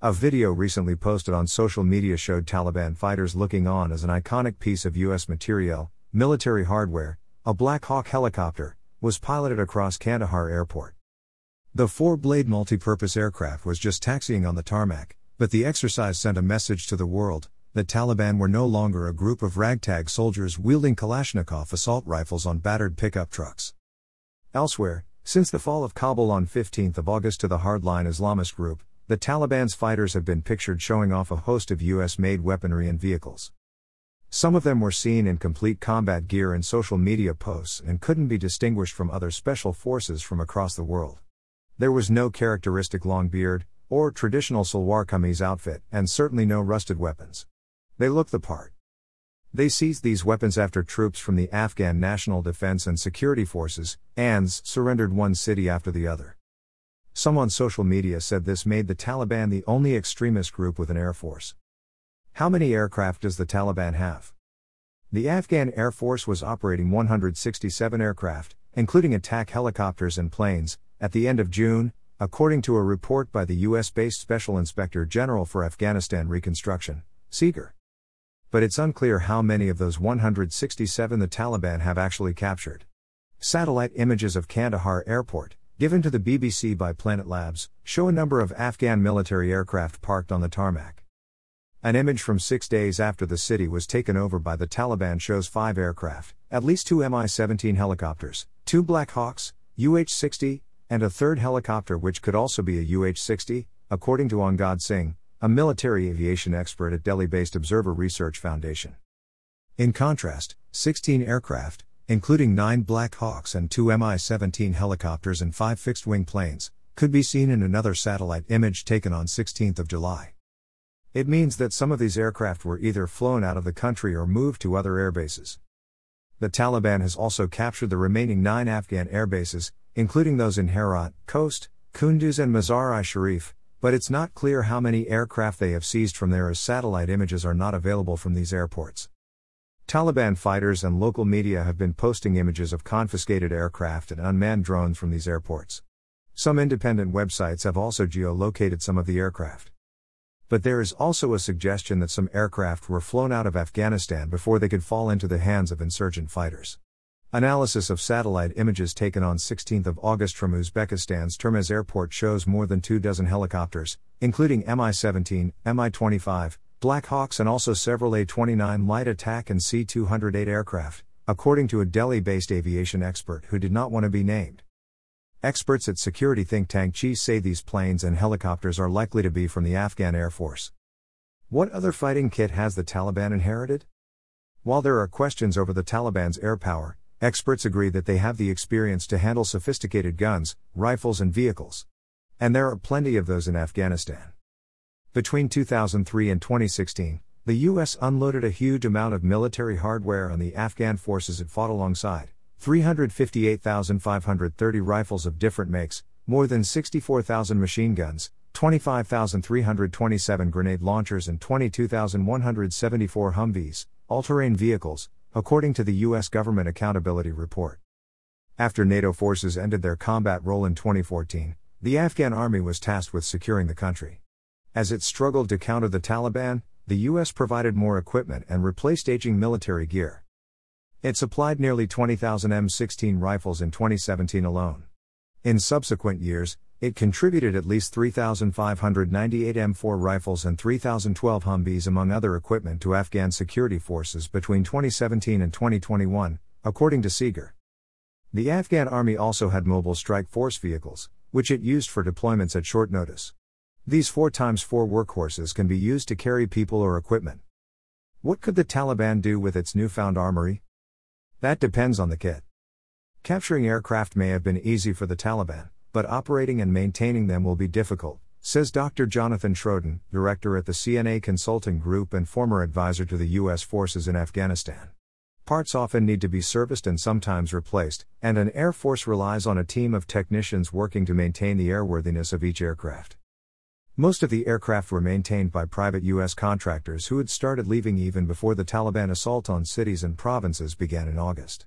A video recently posted on social media showed Taliban fighters looking on as an iconic piece of U.S. materiel, military hardware, a Black Hawk helicopter, was piloted across Kandahar airport. The four blade multi purpose aircraft was just taxiing on the tarmac, but the exercise sent a message to the world that Taliban were no longer a group of ragtag soldiers wielding Kalashnikov assault rifles on battered pickup trucks. Elsewhere, since the fall of Kabul on 15 August to the hardline Islamist group, the Taliban's fighters have been pictured showing off a host of US made weaponry and vehicles. Some of them were seen in complete combat gear in social media posts and couldn't be distinguished from other special forces from across the world. There was no characteristic long beard, or traditional salwar kameez outfit, and certainly no rusted weapons. They look the part. They seized these weapons after troops from the Afghan National Defense and Security Forces, ANS, surrendered one city after the other. Some on social media said this made the Taliban the only extremist group with an air force. How many aircraft does the Taliban have? The Afghan Air Force was operating 167 aircraft, including attack helicopters and planes, at the end of June, according to a report by the US based Special Inspector General for Afghanistan Reconstruction, SIGAR. But it's unclear how many of those 167 the Taliban have actually captured. Satellite images of Kandahar Airport, given to the BBC by Planet Labs, show a number of Afghan military aircraft parked on the tarmac. An image from six days after the city was taken over by the Taliban shows five aircraft, at least two Mi 17 helicopters, two Black Hawks, UH 60, and a third helicopter which could also be a UH 60, according to Angad Singh, a military aviation expert at Delhi based Observer Research Foundation. In contrast, 16 aircraft, including nine Black Hawks and two Mi 17 helicopters and five fixed wing planes, could be seen in another satellite image taken on 16 July. It means that some of these aircraft were either flown out of the country or moved to other airbases. The Taliban has also captured the remaining nine Afghan airbases, including those in Herat, Khost, Kunduz, and Mazar i Sharif, but it's not clear how many aircraft they have seized from there as satellite images are not available from these airports. Taliban fighters and local media have been posting images of confiscated aircraft and unmanned drones from these airports. Some independent websites have also geolocated some of the aircraft. But there is also a suggestion that some aircraft were flown out of Afghanistan before they could fall into the hands of insurgent fighters. Analysis of satellite images taken on 16 August from Uzbekistan's Termez airport shows more than two dozen helicopters, including Mi 17, Mi 25, Black Hawks, and also several A 29 light attack and C 208 aircraft, according to a Delhi based aviation expert who did not want to be named. Experts at security think tank Chi say these planes and helicopters are likely to be from the Afghan Air Force. What other fighting kit has the Taliban inherited? While there are questions over the Taliban's air power, experts agree that they have the experience to handle sophisticated guns, rifles, and vehicles. And there are plenty of those in Afghanistan. Between 2003 and 2016, the U.S. unloaded a huge amount of military hardware on the Afghan forces it fought alongside 358,530 rifles of different makes, more than 64,000 machine guns, 25,327 grenade launchers, and 22,174 Humvees, all terrain vehicles, according to the U.S. Government Accountability Report. After NATO forces ended their combat role in 2014, the Afghan army was tasked with securing the country. As it struggled to counter the Taliban, the U.S. provided more equipment and replaced aging military gear. It supplied nearly 20,000 M16 rifles in 2017 alone. In subsequent years, it contributed at least 3,598 M4 rifles and 3,012 Humvees among other equipment to Afghan security forces between 2017 and 2021, according to SIGAR. The Afghan army also had mobile strike force vehicles, which it used for deployments at short notice. These 4x4 workhorses can be used to carry people or equipment. What could the Taliban do with its newfound armory? That depends on the kit. Capturing aircraft may have been easy for the Taliban, but operating and maintaining them will be difficult, says Dr. Jonathan Schroden, director at the CNA Consulting Group and former advisor to the U.S. forces in Afghanistan. Parts often need to be serviced and sometimes replaced, and an Air Force relies on a team of technicians working to maintain the airworthiness of each aircraft. Most of the aircraft were maintained by private U.S. contractors who had started leaving even before the Taliban assault on cities and provinces began in August.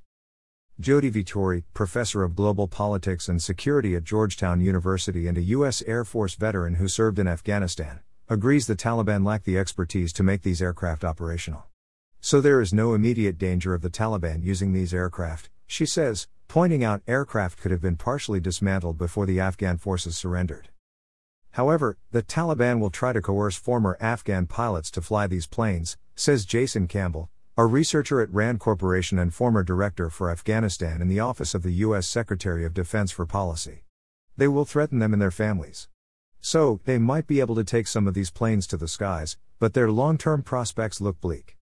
Jodi Vittori, professor of global politics and security at Georgetown University and a U.S. Air Force veteran who served in Afghanistan, agrees the Taliban lack the expertise to make these aircraft operational. So there is no immediate danger of the Taliban using these aircraft, she says, pointing out aircraft could have been partially dismantled before the Afghan forces surrendered. However, the Taliban will try to coerce former Afghan pilots to fly these planes, says Jason Campbell, a researcher at RAND Corporation and former director for Afghanistan in the Office of the U.S. Secretary of Defense for Policy. They will threaten them and their families. So, they might be able to take some of these planes to the skies, but their long term prospects look bleak.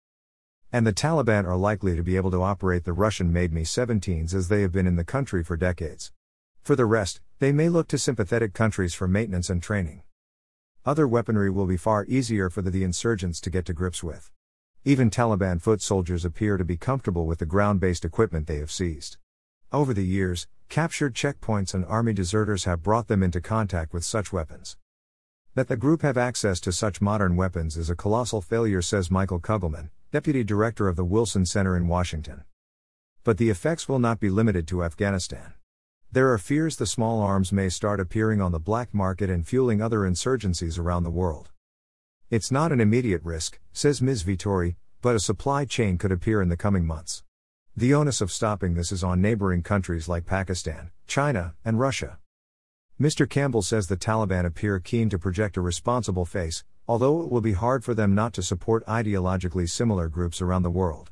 And the Taliban are likely to be able to operate the Russian made Mi 17s as they have been in the country for decades. For the rest, they may look to sympathetic countries for maintenance and training. Other weaponry will be far easier for the, the insurgents to get to grips with. Even Taliban foot soldiers appear to be comfortable with the ground based equipment they have seized. Over the years, captured checkpoints and army deserters have brought them into contact with such weapons. That the group have access to such modern weapons is a colossal failure, says Michael Kugelman, deputy director of the Wilson Center in Washington. But the effects will not be limited to Afghanistan. There are fears the small arms may start appearing on the black market and fueling other insurgencies around the world. It's not an immediate risk, says Ms. Vittori, but a supply chain could appear in the coming months. The onus of stopping this is on neighboring countries like Pakistan, China, and Russia. Mr. Campbell says the Taliban appear keen to project a responsible face, although it will be hard for them not to support ideologically similar groups around the world.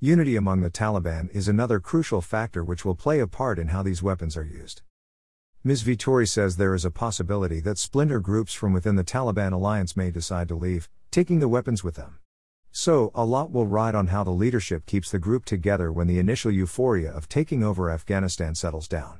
Unity among the Taliban is another crucial factor which will play a part in how these weapons are used. Ms. Vittori says there is a possibility that splinter groups from within the Taliban alliance may decide to leave, taking the weapons with them. So, a lot will ride on how the leadership keeps the group together when the initial euphoria of taking over Afghanistan settles down.